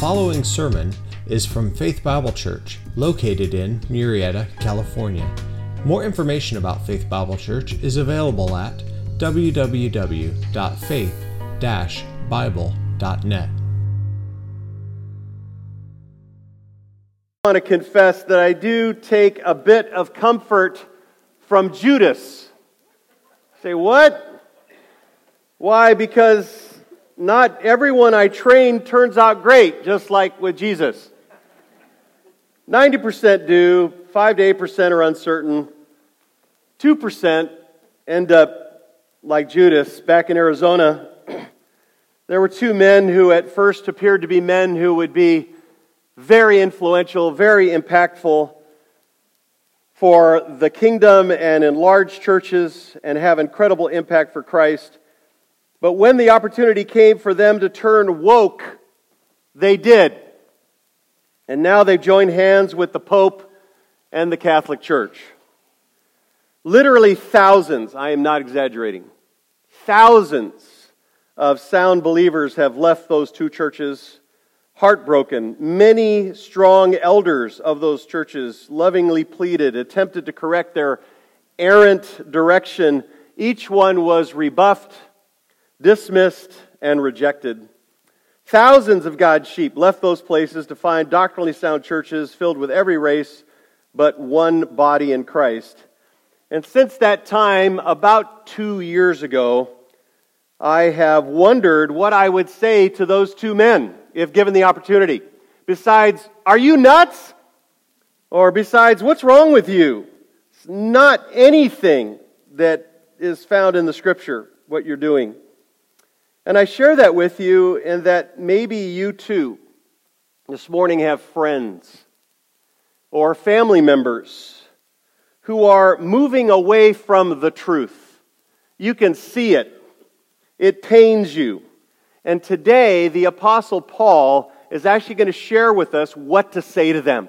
following sermon is from Faith Bible Church, located in Murrieta, California. More information about Faith Bible Church is available at www.faith-bible.net. I want to confess that I do take a bit of comfort from Judas. Say, what? Why? Because not everyone I train turns out great, just like with Jesus. 90% do, 5 to 8% are uncertain, 2% end up like Judas. Back in Arizona, there were two men who at first appeared to be men who would be very influential, very impactful for the kingdom and in large churches and have incredible impact for Christ. But when the opportunity came for them to turn woke, they did. And now they've joined hands with the Pope and the Catholic Church. Literally thousands, I am not exaggerating, thousands of sound believers have left those two churches heartbroken. Many strong elders of those churches lovingly pleaded, attempted to correct their errant direction. Each one was rebuffed dismissed, and rejected. Thousands of God's sheep left those places to find doctrinally sound churches filled with every race but one body in Christ. And since that time, about two years ago, I have wondered what I would say to those two men if given the opportunity. Besides, are you nuts? Or besides, what's wrong with you? It's not anything that is found in the scripture, what you're doing. And I share that with you in that maybe you too this morning have friends or family members who are moving away from the truth. You can see it, it pains you. And today, the Apostle Paul is actually going to share with us what to say to them.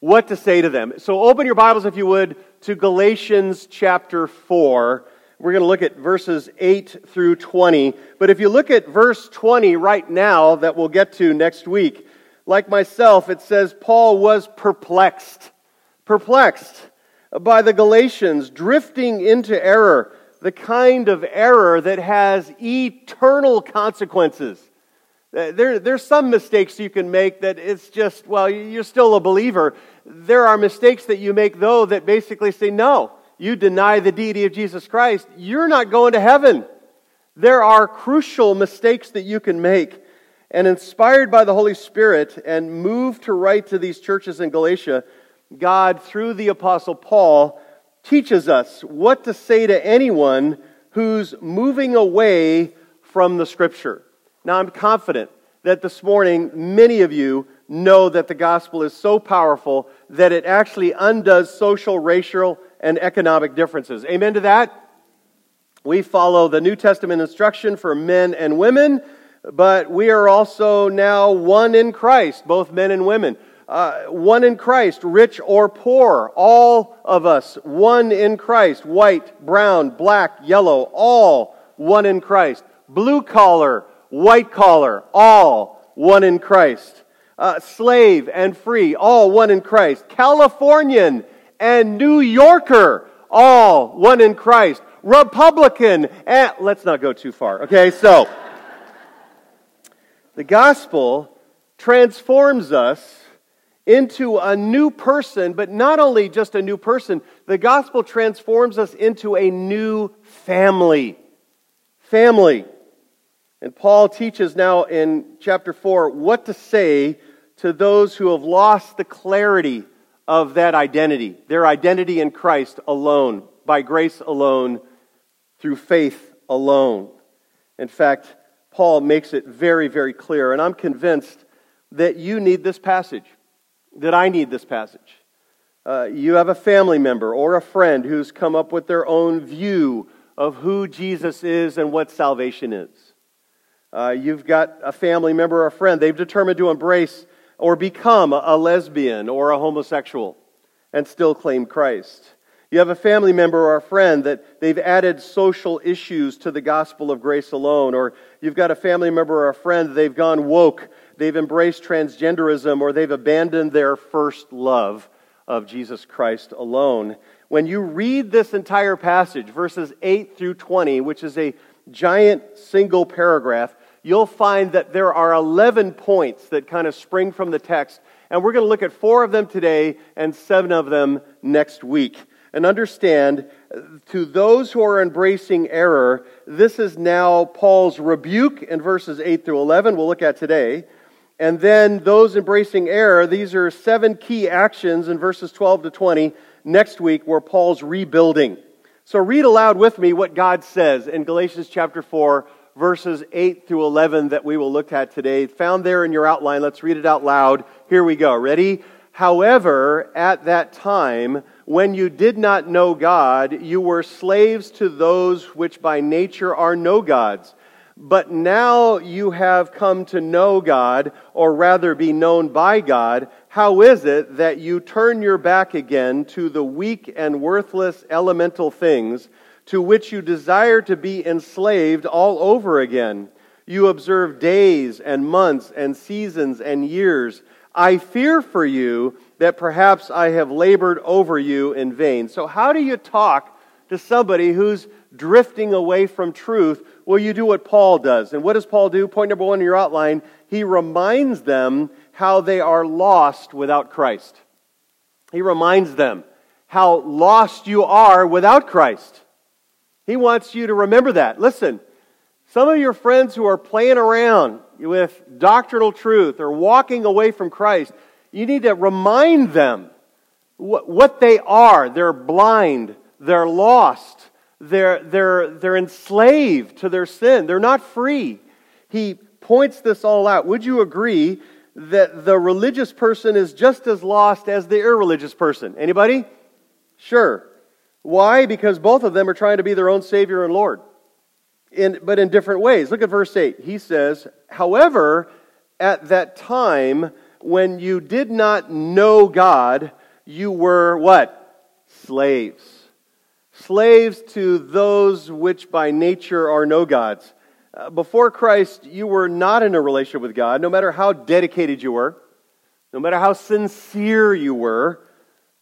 What to say to them. So open your Bibles, if you would, to Galatians chapter 4 we're going to look at verses 8 through 20. But if you look at verse 20 right now, that we'll get to next week, like myself, it says Paul was perplexed. Perplexed by the Galatians drifting into error, the kind of error that has eternal consequences. There, there's some mistakes you can make that it's just, well, you're still a believer. There are mistakes that you make, though, that basically say, no, you deny the deity of Jesus Christ, you're not going to heaven. There are crucial mistakes that you can make. And inspired by the Holy Spirit and moved to write to these churches in Galatia, God, through the Apostle Paul, teaches us what to say to anyone who's moving away from the Scripture. Now, I'm confident that this morning many of you know that the gospel is so powerful that it actually undoes social, racial, and economic differences. Amen to that? We follow the New Testament instruction for men and women, but we are also now one in Christ, both men and women. Uh, one in Christ, rich or poor, all of us, one in Christ, white, brown, black, yellow, all one in Christ. Blue collar, white collar, all one in Christ. Uh, slave and free, all one in Christ. Californian and New Yorker, all one in Christ. Republican, and let's not go too far. Okay, so the gospel transforms us into a new person, but not only just a new person, the gospel transforms us into a new family. Family. And Paul teaches now in chapter 4 what to say to those who have lost the clarity of that identity, their identity in Christ alone, by grace alone, through faith alone. In fact, Paul makes it very, very clear, and I'm convinced that you need this passage, that I need this passage. Uh, you have a family member or a friend who's come up with their own view of who Jesus is and what salvation is. Uh, you've got a family member or a friend, they've determined to embrace or become a lesbian or a homosexual and still claim Christ. You have a family member or a friend that they've added social issues to the gospel of grace alone, or you've got a family member or a friend that they've gone woke. they've embraced transgenderism or they've abandoned their first love of Jesus Christ alone. When you read this entire passage, verses 8 through 20, which is a giant single paragraph, you'll find that there are 11 points that kind of spring from the text. And we're going to look at four of them today and seven of them next week. And understand, to those who are embracing error, this is now Paul's rebuke in verses 8 through 11, we'll look at today. And then those embracing error, these are seven key actions in verses 12 to 20 next week where Paul's rebuilding. So read aloud with me what God says in Galatians chapter 4, verses 8 through 11 that we will look at today. Found there in your outline. Let's read it out loud. Here we go. Ready? However, at that time, when you did not know God, you were slaves to those which by nature are no gods. But now you have come to know God, or rather be known by God. How is it that you turn your back again to the weak and worthless elemental things to which you desire to be enslaved all over again? You observe days and months and seasons and years. I fear for you that perhaps I have labored over you in vain. So, how do you talk to somebody who's drifting away from truth? Well, you do what Paul does. And what does Paul do? Point number one in your outline he reminds them how they are lost without Christ. He reminds them how lost you are without Christ. He wants you to remember that. Listen, some of your friends who are playing around with doctrinal truth or walking away from Christ, you need to remind them what they are. They're blind, they're lost, they're, they're, they're enslaved to their sin, they're not free. He points this all out. Would you agree that the religious person is just as lost as the irreligious person? Anybody? Sure. Why? Because both of them are trying to be their own Savior and Lord in, but in different ways. Look at verse 8. He says, However, at that time, when you did not know God, you were what? Slaves. Slaves to those which by nature are no gods. Uh, before Christ, you were not in a relationship with God, no matter how dedicated you were, no matter how sincere you were.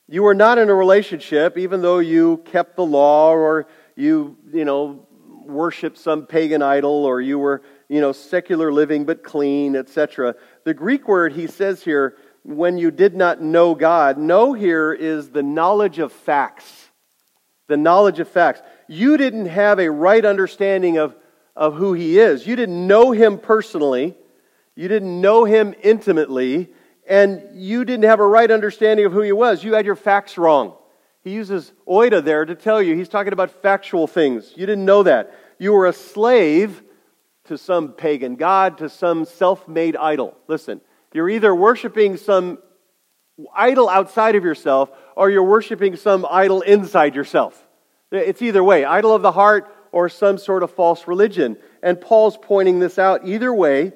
You were not in a relationship, even though you kept the law or you, you know, worshiped some pagan idol or you were, you know, secular living but clean, etc. The Greek word he says here, when you did not know God, know here is the knowledge of facts. The knowledge of facts. You didn't have a right understanding of, of who he is. You didn't know him personally. You didn't know him intimately. And you didn't have a right understanding of who he was. You had your facts wrong. He uses oida there to tell you. He's talking about factual things. You didn't know that. You were a slave to some pagan god, to some self made idol. Listen, you're either worshiping some idol outside of yourself or you're worshiping some idol inside yourself. It's either way idol of the heart or some sort of false religion. And Paul's pointing this out. Either way,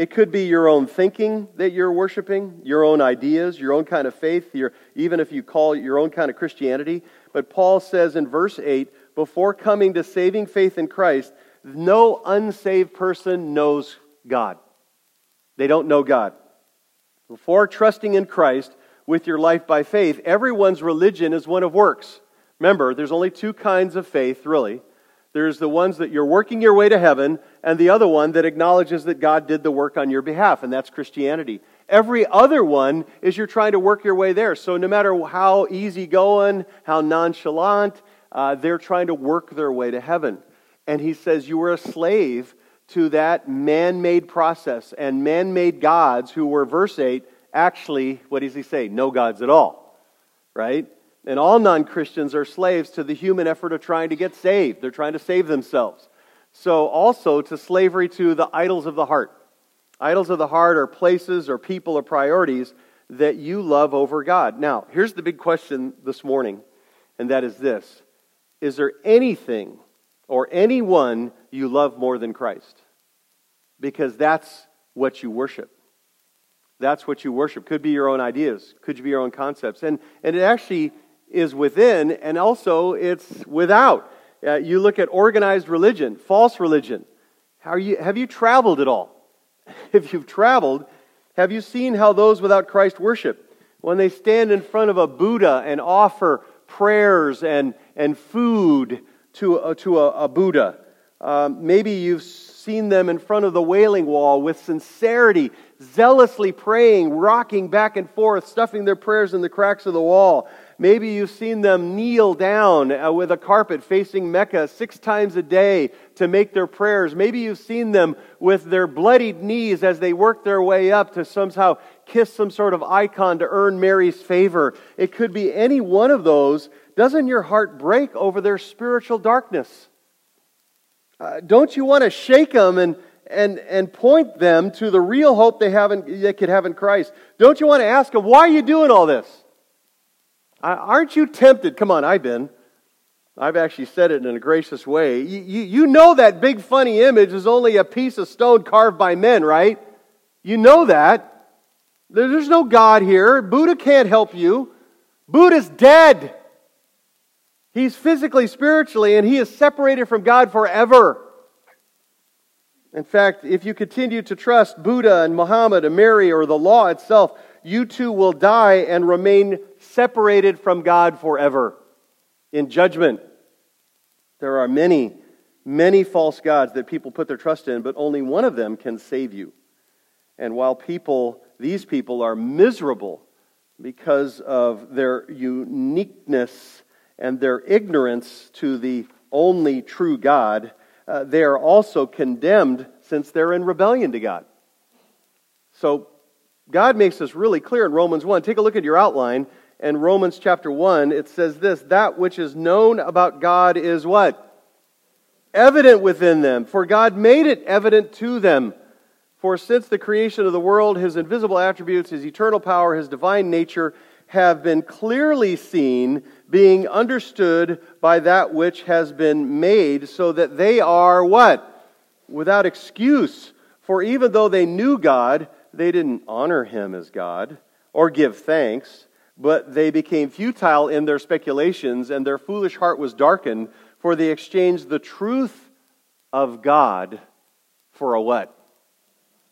it could be your own thinking that you're worshiping, your own ideas, your own kind of faith, your, even if you call it your own kind of Christianity. But Paul says in verse 8, before coming to saving faith in Christ, no unsaved person knows God. They don't know God. Before trusting in Christ with your life by faith, everyone's religion is one of works. Remember, there's only two kinds of faith, really. There's the ones that you're working your way to heaven, and the other one that acknowledges that God did the work on your behalf, and that's Christianity. Every other one is you're trying to work your way there. So no matter how easygoing, how nonchalant, uh, they're trying to work their way to heaven. And he says you were a slave to that man made process and man made gods who were, verse 8, actually, what does he say? No gods at all, right? And all non Christians are slaves to the human effort of trying to get saved. They're trying to save themselves. So, also to slavery to the idols of the heart. Idols of the heart are places or people or priorities that you love over God. Now, here's the big question this morning, and that is this Is there anything or anyone you love more than Christ? Because that's what you worship. That's what you worship. Could be your own ideas, could be your own concepts. And, and it actually is within, and also it's without. Uh, you look at organized religion, false religion. How you, have you traveled at all? If you've traveled, Have you seen how those without Christ worship? When they stand in front of a Buddha and offer prayers and, and food to, uh, to a, a Buddha. Um, maybe you've seen them in front of the wailing wall with sincerity, zealously praying, rocking back and forth, stuffing their prayers in the cracks of the wall. Maybe you've seen them kneel down uh, with a carpet facing Mecca six times a day to make their prayers. Maybe you've seen them with their bloodied knees as they work their way up to somehow kiss some sort of icon to earn Mary's favor. It could be any one of those. Doesn't your heart break over their spiritual darkness? Uh, don't you want to shake them and, and, and point them to the real hope they, have in, they could have in Christ? Don't you want to ask them, why are you doing all this? Aren't you tempted? Come on, I've been. I've actually said it in a gracious way. You, you, you, know that big funny image is only a piece of stone carved by men, right? You know that. There's no God here. Buddha can't help you. Buddha's dead. He's physically, spiritually, and he is separated from God forever. In fact, if you continue to trust Buddha and Muhammad and Mary or the law itself, you too will die and remain separated from God forever in judgment. There are many, many false gods that people put their trust in, but only one of them can save you. And while people, these people, are miserable because of their uniqueness and their ignorance to the only true God, uh, they are also condemned since they're in rebellion to God. So God makes this really clear in Romans 1. Take a look at your outline. In Romans chapter 1, it says this That which is known about God is what? Evident within them, for God made it evident to them. For since the creation of the world, his invisible attributes, his eternal power, his divine nature have been clearly seen, being understood by that which has been made, so that they are what? Without excuse. For even though they knew God, they didn't honor him as God or give thanks, but they became futile in their speculations, and their foolish heart was darkened, for they exchanged the truth of God for a what?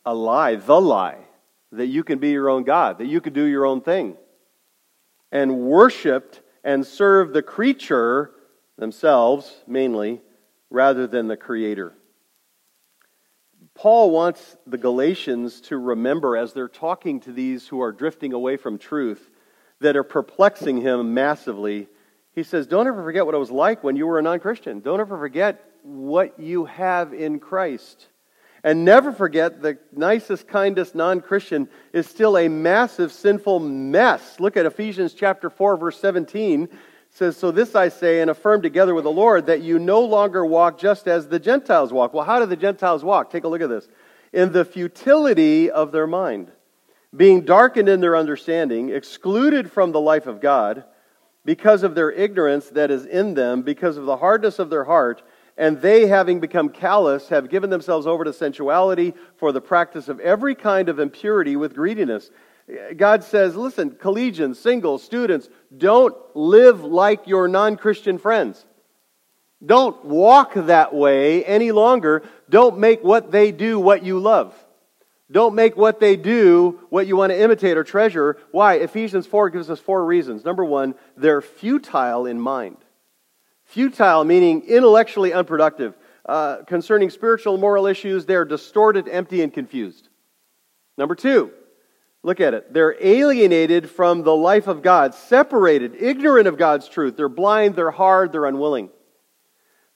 A lie, the lie, that you can be your own God, that you can do your own thing, and worshiped and served the creature themselves, mainly, rather than the Creator. Paul wants the Galatians to remember as they're talking to these who are drifting away from truth that are perplexing him massively. He says, Don't ever forget what it was like when you were a non Christian. Don't ever forget what you have in Christ. And never forget the nicest, kindest non Christian is still a massive sinful mess. Look at Ephesians chapter 4, verse 17 says, So this I say and affirm together with the Lord that you no longer walk just as the Gentiles walk. Well, how do the Gentiles walk? Take a look at this. In the futility of their mind, being darkened in their understanding, excluded from the life of God, because of their ignorance that is in them, because of the hardness of their heart, and they, having become callous, have given themselves over to sensuality for the practice of every kind of impurity with greediness. God says, listen, collegians, singles, students, don't live like your non Christian friends. Don't walk that way any longer. Don't make what they do what you love. Don't make what they do what you want to imitate or treasure. Why? Ephesians 4 gives us four reasons. Number one, they're futile in mind. Futile meaning intellectually unproductive. Uh, concerning spiritual and moral issues, they're distorted, empty, and confused. Number two, Look at it. They're alienated from the life of God, separated, ignorant of God's truth. They're blind, they're hard, they're unwilling.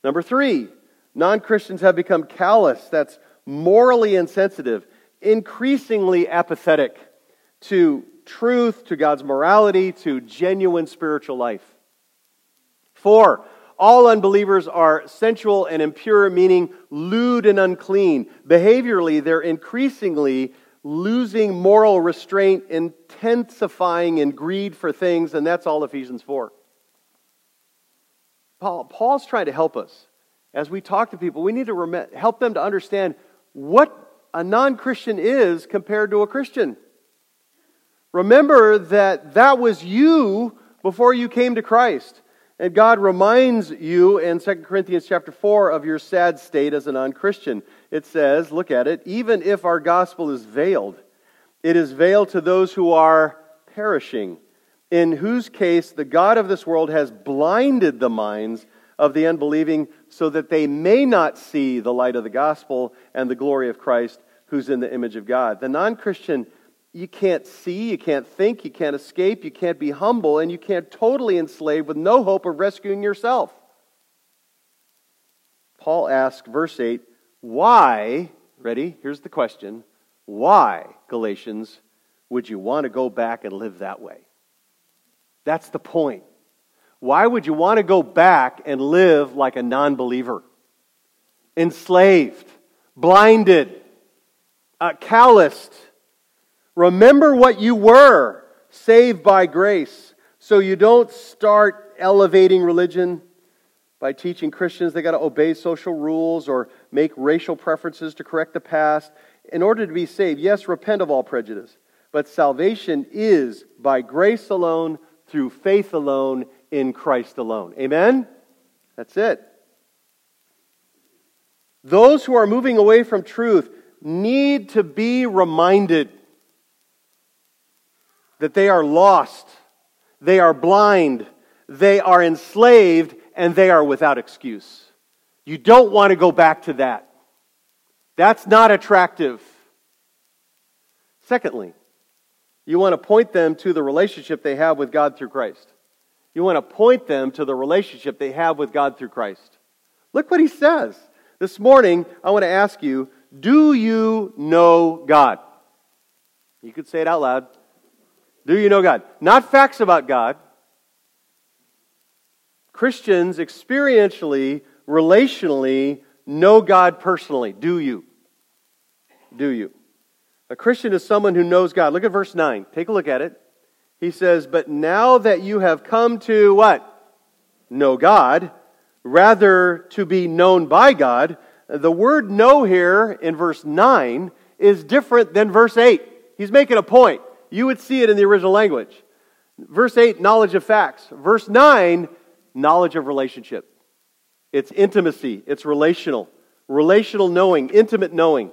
Number three, non Christians have become callous. That's morally insensitive, increasingly apathetic to truth, to God's morality, to genuine spiritual life. Four, all unbelievers are sensual and impure, meaning lewd and unclean. Behaviorally, they're increasingly losing moral restraint, intensifying in greed for things, and that's all Ephesians 4. Paul, Paul's trying to help us. As we talk to people, we need to rem- help them to understand what a non Christian is compared to a Christian. Remember that that was you before you came to Christ. And God reminds you in 2 Corinthians chapter 4 of your sad state as a non Christian. It says, look at it, even if our gospel is veiled, It is veiled to those who are perishing, in whose case the God of this world has blinded the minds of the unbelieving so that they may not see the light of the gospel and the glory of Christ, who's in the image of God. The non Christian, you can't see, you can't think, you can't escape, you can't be humble, and you can't totally enslave with no hope of rescuing yourself. Paul asks, verse 8, why, ready? Here's the question why, Galatians, would you want to go back and live that way? That's the point. Why would you want to go back and live like a non believer? Enslaved, blinded, uh, calloused. Remember what you were, saved by grace, so you don't start elevating religion by teaching Christians they got to obey social rules or make racial preferences to correct the past. In order to be saved, yes, repent of all prejudice. But salvation is by grace alone, through faith alone, in Christ alone. Amen? That's it. Those who are moving away from truth need to be reminded that they are lost, they are blind, they are enslaved, and they are without excuse. You don't want to go back to that. That's not attractive. Secondly, you want to point them to the relationship they have with God through Christ. You want to point them to the relationship they have with God through Christ. Look what he says. This morning, I want to ask you do you know God? You could say it out loud. Do you know God? Not facts about God, Christians experientially, relationally know God personally. Do you? Do you? A Christian is someone who knows God. Look at verse 9. Take a look at it. He says, But now that you have come to what? Know God, rather to be known by God. The word know here in verse 9 is different than verse 8. He's making a point. You would see it in the original language. Verse 8, knowledge of facts. Verse 9, knowledge of relationship. It's intimacy, it's relational. Relational knowing, intimate knowing.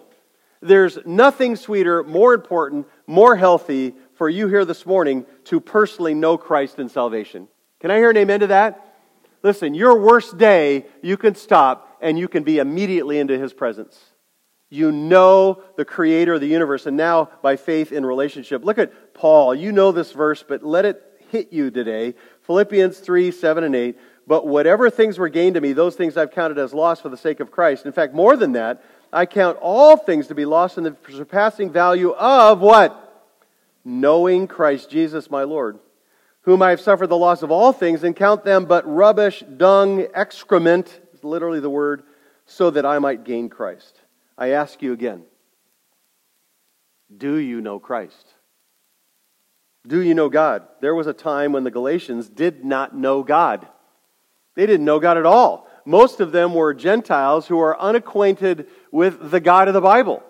There's nothing sweeter, more important, more healthy for you here this morning to personally know Christ and salvation. Can I hear an amen to that? Listen, your worst day, you can stop and you can be immediately into his presence. You know the creator of the universe, and now by faith in relationship. Look at Paul. You know this verse, but let it hit you today. Philippians 3 7 and 8. But whatever things were gained to me, those things I've counted as loss for the sake of Christ. In fact, more than that, I count all things to be lost in the surpassing value of what? Knowing Christ Jesus my Lord, whom I have suffered the loss of all things, and count them but rubbish, dung, excrement, is literally the word, so that I might gain Christ. I ask you again, do you know Christ? Do you know God? There was a time when the Galatians did not know God. They didn't know God at all. Most of them were Gentiles who are unacquainted with the God of the Bible.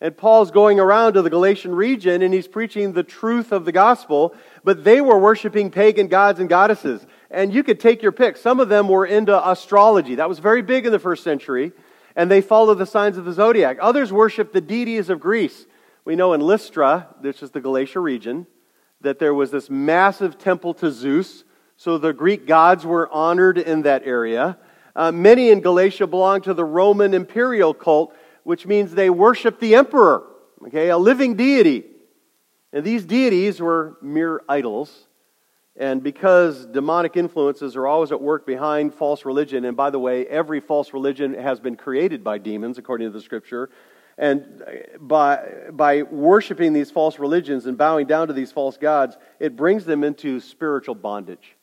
And Paul's going around to the Galatian region and he's preaching the truth of the gospel, but they were worshiping pagan gods and goddesses. And you could take your pick. Some of them were into astrology. That was very big in the first century. And they follow the signs of the zodiac. Others worship the deities of Greece. We know in Lystra, this is the Galatia region, that there was this massive temple to Zeus. So the Greek gods were honored in that area. Uh, many in Galatia belonged to the Roman imperial cult, which means they worshiped the emperor, okay, a living deity. And these deities were mere idols. And because demonic influences are always at work behind false religion, and by the way, every false religion has been created by demons, according to the scripture, and by, by worshiping these false religions and bowing down to these false gods, it brings them into spiritual bondage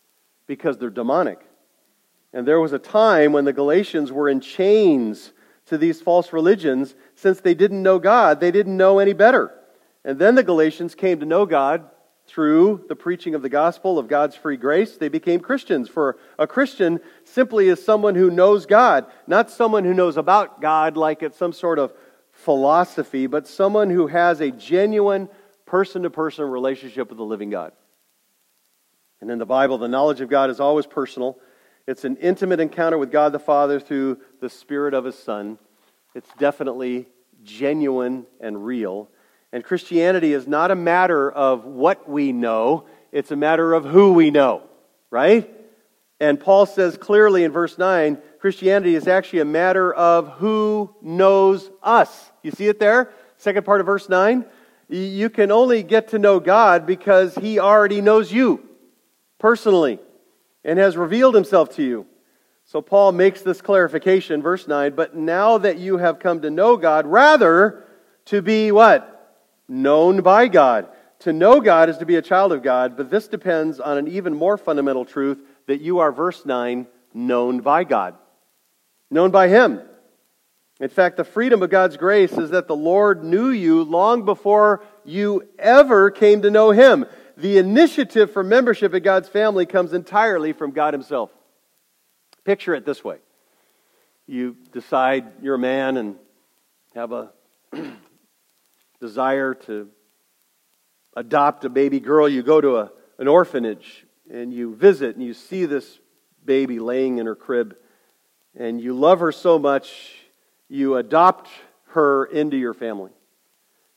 because they're demonic. And there was a time when the Galatians were in chains to these false religions since they didn't know God, they didn't know any better. And then the Galatians came to know God through the preaching of the gospel of God's free grace. They became Christians. For a Christian simply is someone who knows God, not someone who knows about God like it's some sort of philosophy, but someone who has a genuine person to person relationship with the living God. And in the Bible, the knowledge of God is always personal. It's an intimate encounter with God the Father through the Spirit of His Son. It's definitely genuine and real. And Christianity is not a matter of what we know, it's a matter of who we know, right? And Paul says clearly in verse 9 Christianity is actually a matter of who knows us. You see it there? Second part of verse 9. You can only get to know God because he already knows you personally and has revealed himself to you. So Paul makes this clarification, verse 9, but now that you have come to know God, rather to be what? Known by God. To know God is to be a child of God, but this depends on an even more fundamental truth that you are, verse 9, known by God. Known by Him. In fact, the freedom of God's grace is that the Lord knew you long before you ever came to know Him. The initiative for membership in God's family comes entirely from God Himself. Picture it this way you decide you're a man and have a desire to adopt a baby girl. You go to a, an orphanage and you visit and you see this baby laying in her crib and you love her so much you adopt her into your family.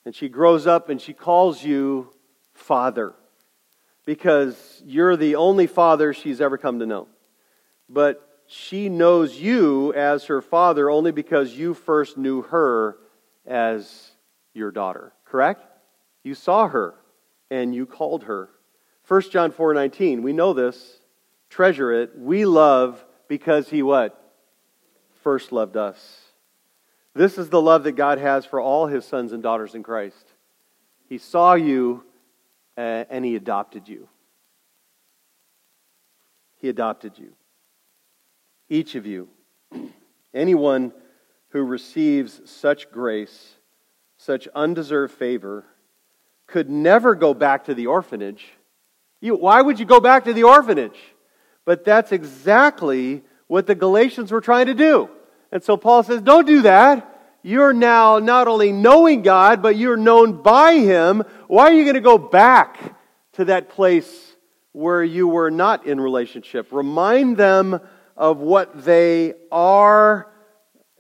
And she grows up and she calls you father because you're the only father she's ever come to know. But she knows you as her father only because you first knew her as your daughter, correct? You saw her and you called her. 1 John 4:19, we know this, treasure it. We love because he what? First loved us. This is the love that God has for all his sons and daughters in Christ. He saw you uh, and he adopted you. He adopted you. Each of you, anyone who receives such grace, such undeserved favor, could never go back to the orphanage. You, why would you go back to the orphanage? But that's exactly what the Galatians were trying to do. And so Paul says, don't do that. You're now not only knowing God, but you're known by Him. Why are you going to go back to that place where you were not in relationship? Remind them of what they are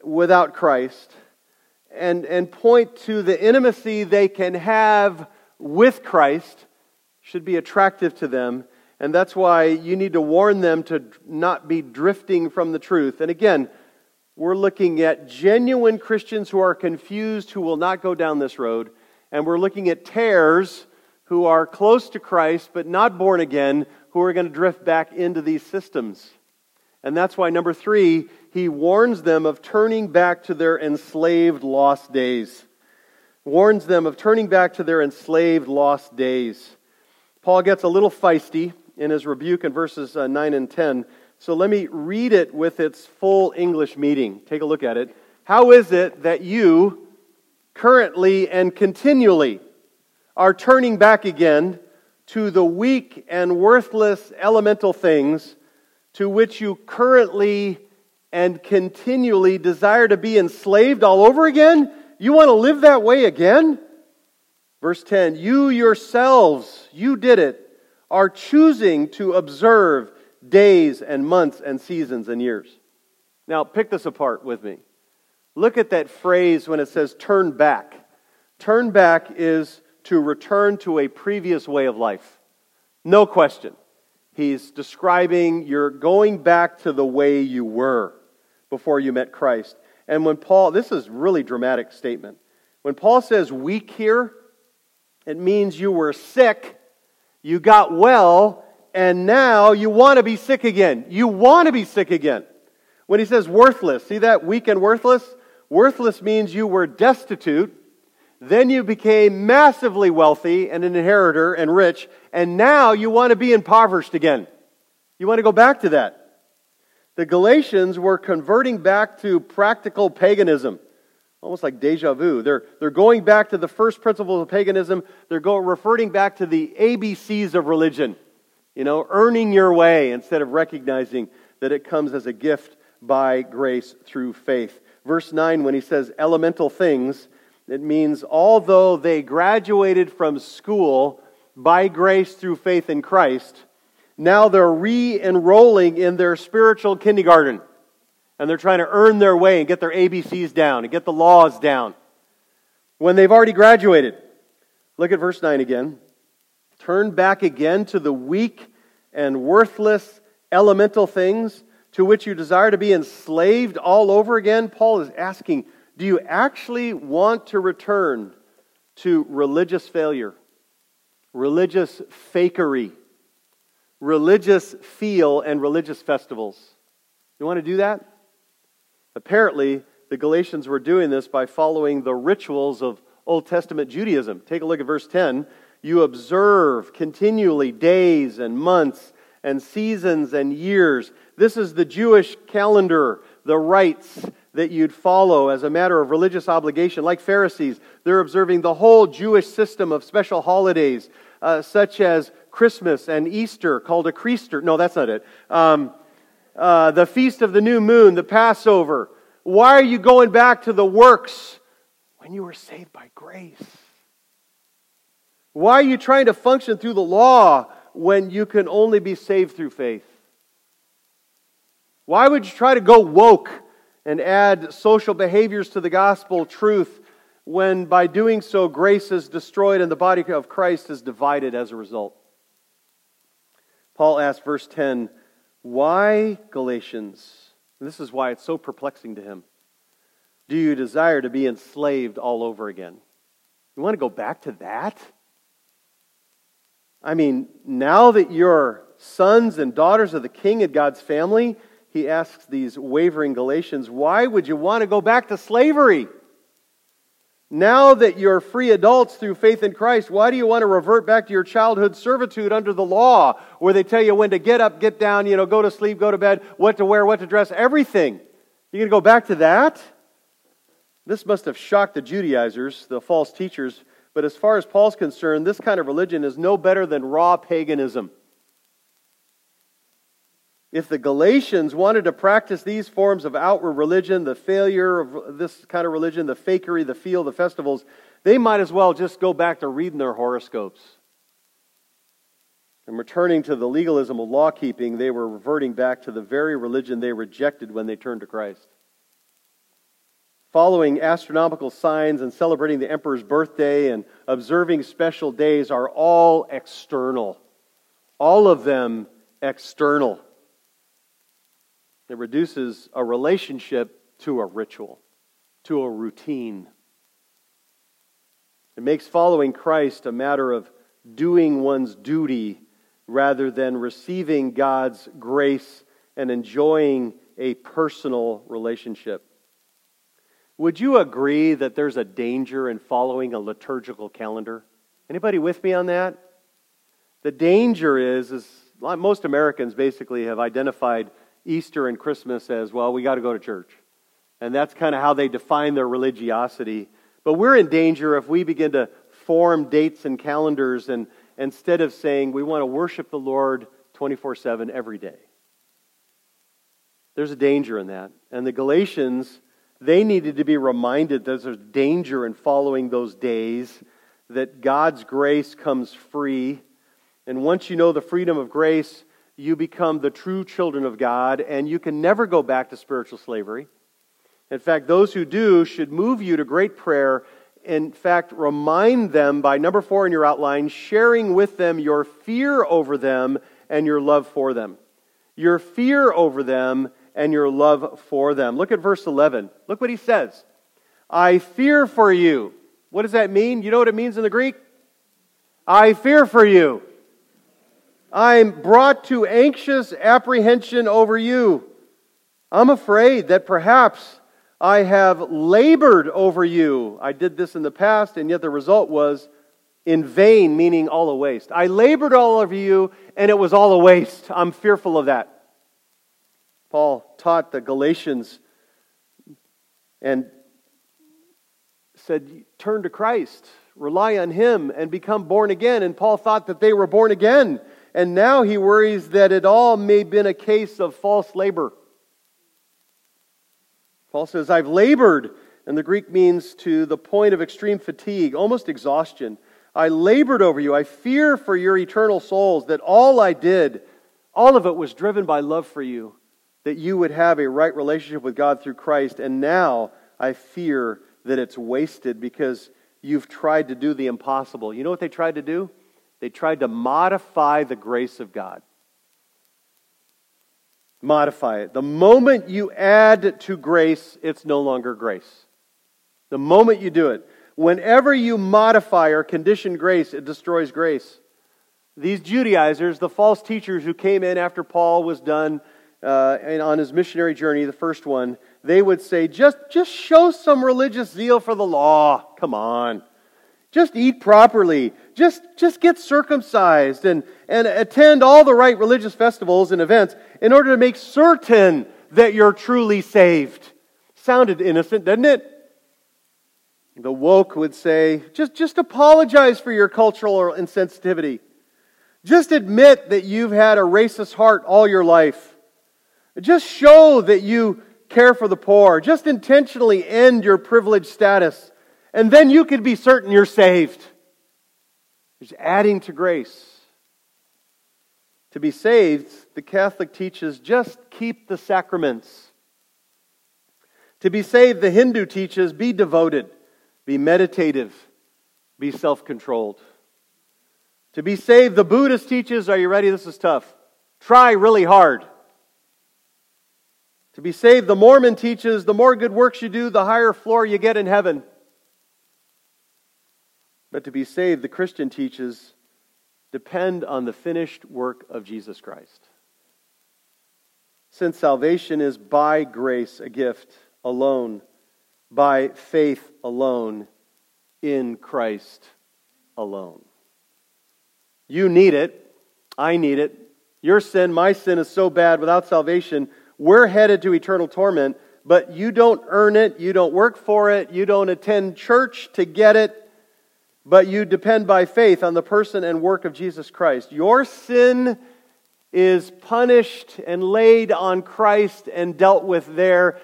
without Christ and, and point to the intimacy they can have with Christ should be attractive to them. And that's why you need to warn them to not be drifting from the truth. And again, we're looking at genuine Christians who are confused, who will not go down this road. And we're looking at tares who are close to Christ but not born again, who are going to drift back into these systems. And that's why, number three, he warns them of turning back to their enslaved lost days. Warns them of turning back to their enslaved lost days. Paul gets a little feisty in his rebuke in verses uh, 9 and 10 so let me read it with its full English meaning. Take a look at it. How is it that you currently and continually are turning back again to the weak and worthless elemental things to which you currently and continually desire to be enslaved all over again? You want to live that way again? Verse 10 You yourselves, you did it, are choosing to observe days and months and seasons and years. Now, pick this apart with me. Look at that phrase when it says turn back. Turn back is to return to a previous way of life. No question. He's describing you're going back to the way you were before you met Christ. And when Paul, this is really dramatic statement. When Paul says weak here, it means you were sick, you got well, and now you want to be sick again. You want to be sick again. When he says worthless, see that weak and worthless? Worthless means you were destitute, then you became massively wealthy and an inheritor and rich, and now you want to be impoverished again. You want to go back to that. The Galatians were converting back to practical paganism, almost like deja vu. They're, they're going back to the first principles of paganism. They're going, referring back to the ABCs of religion. You know, earning your way instead of recognizing that it comes as a gift by grace through faith. Verse 9, when he says elemental things, it means although they graduated from school by grace through faith in Christ, now they're re enrolling in their spiritual kindergarten. And they're trying to earn their way and get their ABCs down and get the laws down when they've already graduated. Look at verse 9 again. Turn back again to the weak and worthless elemental things to which you desire to be enslaved all over again. Paul is asking, do you actually want to return to religious failure, religious fakery, religious feel, and religious festivals? You want to do that? Apparently, the Galatians were doing this by following the rituals of Old Testament Judaism. Take a look at verse 10. You observe continually days and months and seasons and years. This is the Jewish calendar, the rites that you'd follow as a matter of religious obligation. Like Pharisees, they're observing the whole Jewish system of special holidays, uh, such as Christmas and Easter, called a Creaster. No, that's not it. Um, uh, the Feast of the New Moon, the Passover. Why are you going back to the works when you were saved by grace? Why are you trying to function through the law when you can only be saved through faith? Why would you try to go woke and add social behaviors to the gospel truth when by doing so grace is destroyed and the body of Christ is divided as a result? Paul asks, verse 10, why, Galatians? this is why it's so perplexing to him. Do you desire to be enslaved all over again? You want to go back to that? I mean, now that you're sons and daughters of the king and God's family, he asks these wavering Galatians, why would you want to go back to slavery? Now that you're free adults through faith in Christ, why do you want to revert back to your childhood servitude under the law, where they tell you when to get up, get down, you know, go to sleep, go to bed, what to wear, what to dress, everything? You're going to go back to that? This must have shocked the Judaizers, the false teachers, but as far as Paul's concerned, this kind of religion is no better than raw paganism. If the Galatians wanted to practice these forms of outward religion, the failure of this kind of religion, the fakery, the feel, the festivals, they might as well just go back to reading their horoscopes. And returning to the legalism of law keeping, they were reverting back to the very religion they rejected when they turned to Christ. Following astronomical signs and celebrating the emperor's birthday and observing special days are all external. All of them external. It reduces a relationship to a ritual, to a routine. It makes following Christ a matter of doing one's duty rather than receiving God's grace and enjoying a personal relationship. Would you agree that there's a danger in following a liturgical calendar? Anybody with me on that? The danger is, is most Americans basically have identified Easter and Christmas as, well, we got to go to church. And that's kind of how they define their religiosity. But we're in danger if we begin to form dates and calendars and instead of saying we want to worship the Lord 24 7 every day. There's a danger in that. And the Galatians, they needed to be reminded that there's danger in following those days, that God's grace comes free. And once you know the freedom of grace, you become the true children of God, and you can never go back to spiritual slavery. In fact, those who do should move you to great prayer. In fact, remind them by number four in your outline, sharing with them your fear over them and your love for them. Your fear over them and your love for them. Look at verse 11. Look what he says. I fear for you. What does that mean? You know what it means in the Greek? I fear for you. I'm brought to anxious apprehension over you. I'm afraid that perhaps I have labored over you. I did this in the past, and yet the result was in vain, meaning all a waste. I labored all over you, and it was all a waste. I'm fearful of that. Paul taught the Galatians and said, Turn to Christ, rely on Him, and become born again. And Paul thought that they were born again and now he worries that it all may have been a case of false labor. Paul says, I've labored, and the Greek means to the point of extreme fatigue, almost exhaustion. I labored over you. I fear for your eternal souls that all I did, all of it was driven by love for you, that you would have a right relationship with God through Christ. And now I fear that it's wasted because you've tried to do the impossible. You know what they tried to do? They tried to modify the grace of God. Modify it. The moment you add to grace, it's no longer grace. The moment you do it. Whenever you modify or condition grace, it destroys grace. These Judaizers, the false teachers who came in after Paul was done uh, on his missionary journey, the first one, they would say, just, just show some religious zeal for the law. Come on. Just eat properly. Just, just get circumcised and, and attend all the right religious festivals and events in order to make certain that you're truly saved. Sounded innocent, didn't it? The woke would say, just, just apologize for your cultural insensitivity. Just admit that you've had a racist heart all your life. Just show that you care for the poor. Just intentionally end your privileged status. And then you could be certain you're saved. It's adding to grace. To be saved, the Catholic teaches just keep the sacraments. To be saved, the Hindu teaches be devoted, be meditative, be self controlled. To be saved, the Buddhist teaches, are you ready? This is tough. Try really hard. To be saved, the Mormon teaches the more good works you do, the higher floor you get in heaven. But to be saved, the Christian teaches depend on the finished work of Jesus Christ. Since salvation is by grace, a gift alone, by faith alone, in Christ alone. You need it. I need it. Your sin, my sin, is so bad without salvation, we're headed to eternal torment, but you don't earn it, you don't work for it, you don't attend church to get it, but you depend by faith on the person and work of Jesus Christ. Your sin is punished and laid on Christ and dealt with there.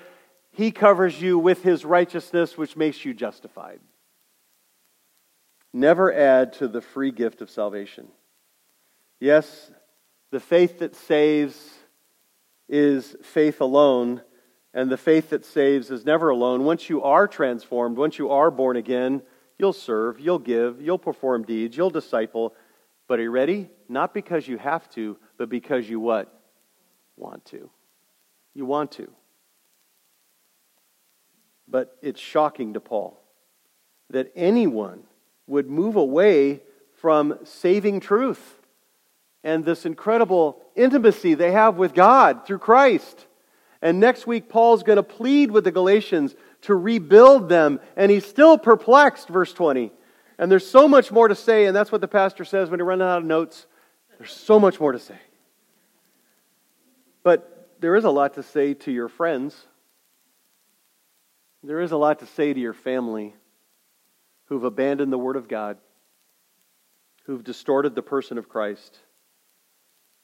He covers you with his righteousness, which makes you justified. Never add to the free gift of salvation. Yes, the faith that saves is faith alone, and the faith that saves is never alone. Once you are transformed, once you are born again, you'll serve, you'll give, you'll perform deeds, you'll disciple. But are you ready? Not because you have to, but because you what? Want to. You want to. But it's shocking to Paul that anyone would move away from saving truth and this incredible intimacy they have with God through Christ. And next week, Paul's going to plead with the Galatians to rebuild them, and he's still perplexed, verse 20. And there's so much more to say, and that's what the pastor says when he runs out of notes. There's so much more to say. But there is a lot to say to your friends. There is a lot to say to your family who've abandoned the Word of God, who've distorted the person of Christ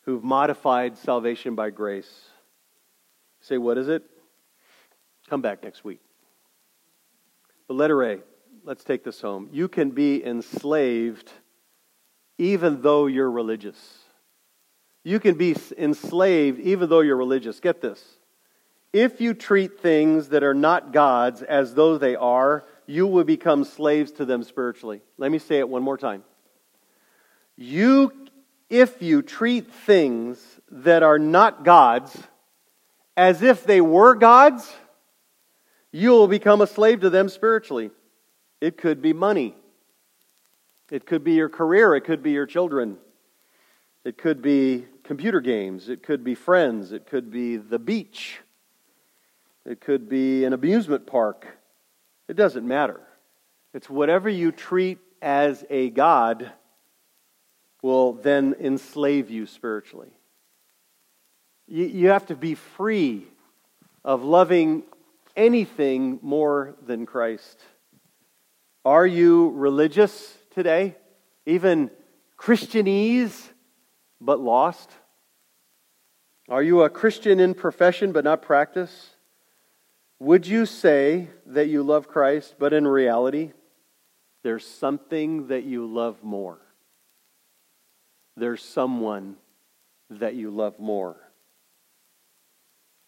who've modified salvation by grace. Say, what is it? Come back next week. The letter A, let's take this home. You can be enslaved even though you're religious. You can be enslaved even though you're religious. Get this. If you treat things that are not God's as though they are, you will become slaves to them spiritually. Let me say it one more time. You if you treat things that are not God's as if they were God's, you will become a slave to them spiritually. It could be money, it could be your career, it could be your children, it could be computer games, it could be friends, it could be the beach, it could be an amusement park. It doesn't matter. It's whatever you treat as a God will then enslave you spiritually. You, you have to be free of loving anything more than Christ. Are you religious today? Even Christianese, but lost? Are you a Christian in profession but not practice? Would you say that you love Christ, but in reality, there's something that you love more? there's someone that you love more?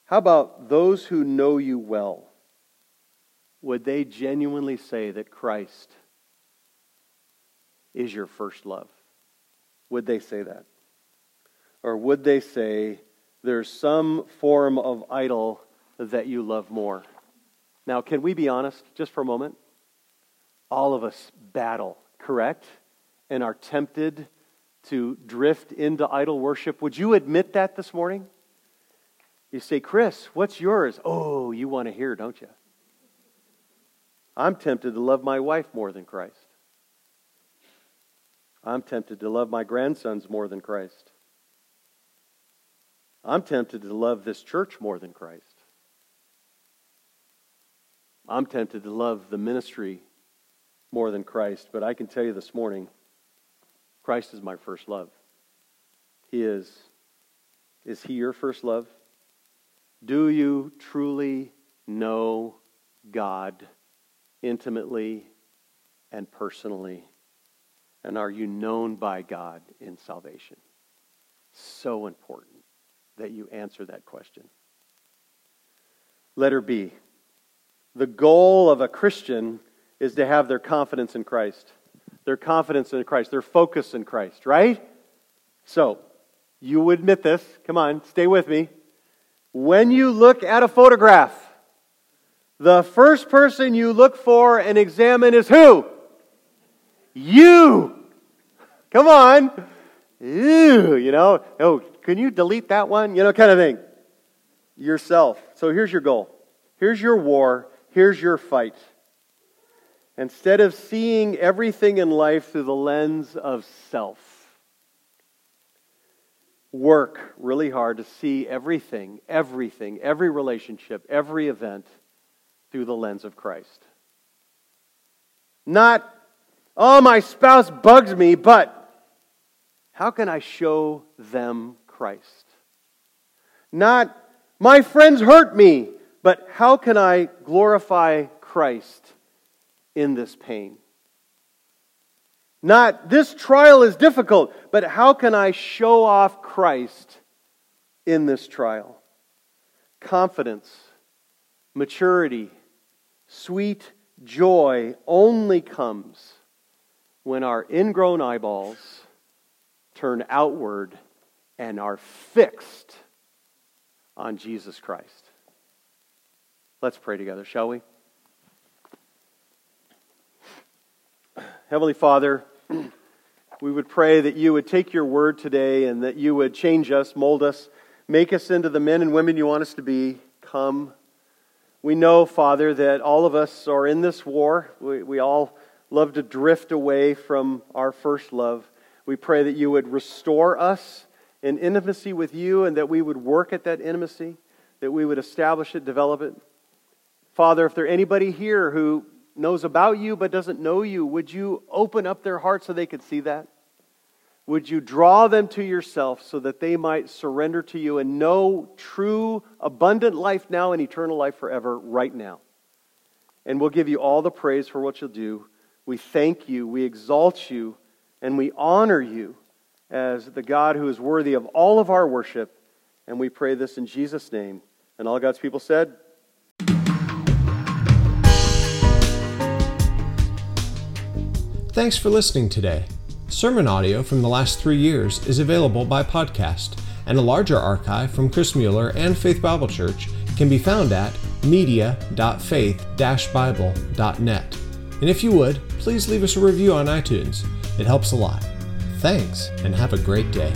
How about those who know you well? Would they genuinely say that Christ is your first love? Would they say that? Or would they say there's some form of idol that you love more? Now, can we be honest just for a moment? All of us battle, correct? And are tempted to drift into idol worship. Would you admit that this morning? You say, Chris, what's yours? Oh, you want to hear, don't you? I'm tempted to love my wife more than Christ. I'm tempted to love my grandsons more than Christ. I'm tempted to love this church more than Christ. I'm tempted to love the ministry more than Christ, but I can tell you this morning Christ is my first love. He is. Is He your first love? Do you truly know God intimately and personally? And are you known by God in salvation? So important that you answer that question. Letter B. The goal of a Christian is to have their confidence in Christ. Their confidence in Christ, their focus in Christ, right? So, you admit this. Come on, stay with me. When you look at a photograph, the first person you look for and examine is who? You. Come on. Ew, you know, oh, can you delete that one? You know, kind of thing. Yourself. So here's your goal. Here's your war. Here's your fight. Instead of seeing everything in life through the lens of self, work really hard to see everything, everything, every relationship, every event through the lens of Christ. Not, oh, my spouse bugs me, but how can I show them Christ? Not, my friends hurt me, but how can I glorify Christ in this pain? Not, this trial is difficult, but how can I show off Christ in this trial? Confidence, maturity, sweet joy only comes when our ingrown eyeballs turn outward and are fixed on Jesus Christ. Let's pray together, shall we? Heavenly Father, we would pray that you would take your word today and that you would change us, mold us, make us into the men and women you want us to be. Come. We know, Father, that all of us are in this war. We, we all love to drift away from our first love. We pray that you would restore us in intimacy with you and that we would work at that intimacy, that we would establish it, develop it. Father, if there anybody here who knows about you but doesn't know you, would you open up their heart so they could see that? Would you draw them to yourself so that they might surrender to you and know true, abundant life now and eternal life forever right now? And we'll give you all the praise for what you'll do. We thank you, we exalt you and we honor you as the God who is worthy of all of our worship. And we pray this in Jesus' name. And all God's people said, Thanks for listening today. Sermon audio from the last three years is available by podcast, and a larger archive from Chris Mueller and Faith Bible Church can be found at media.faith-bible.net. And if you would, please leave us a review on iTunes. It helps a lot. Thanks, and have a great day.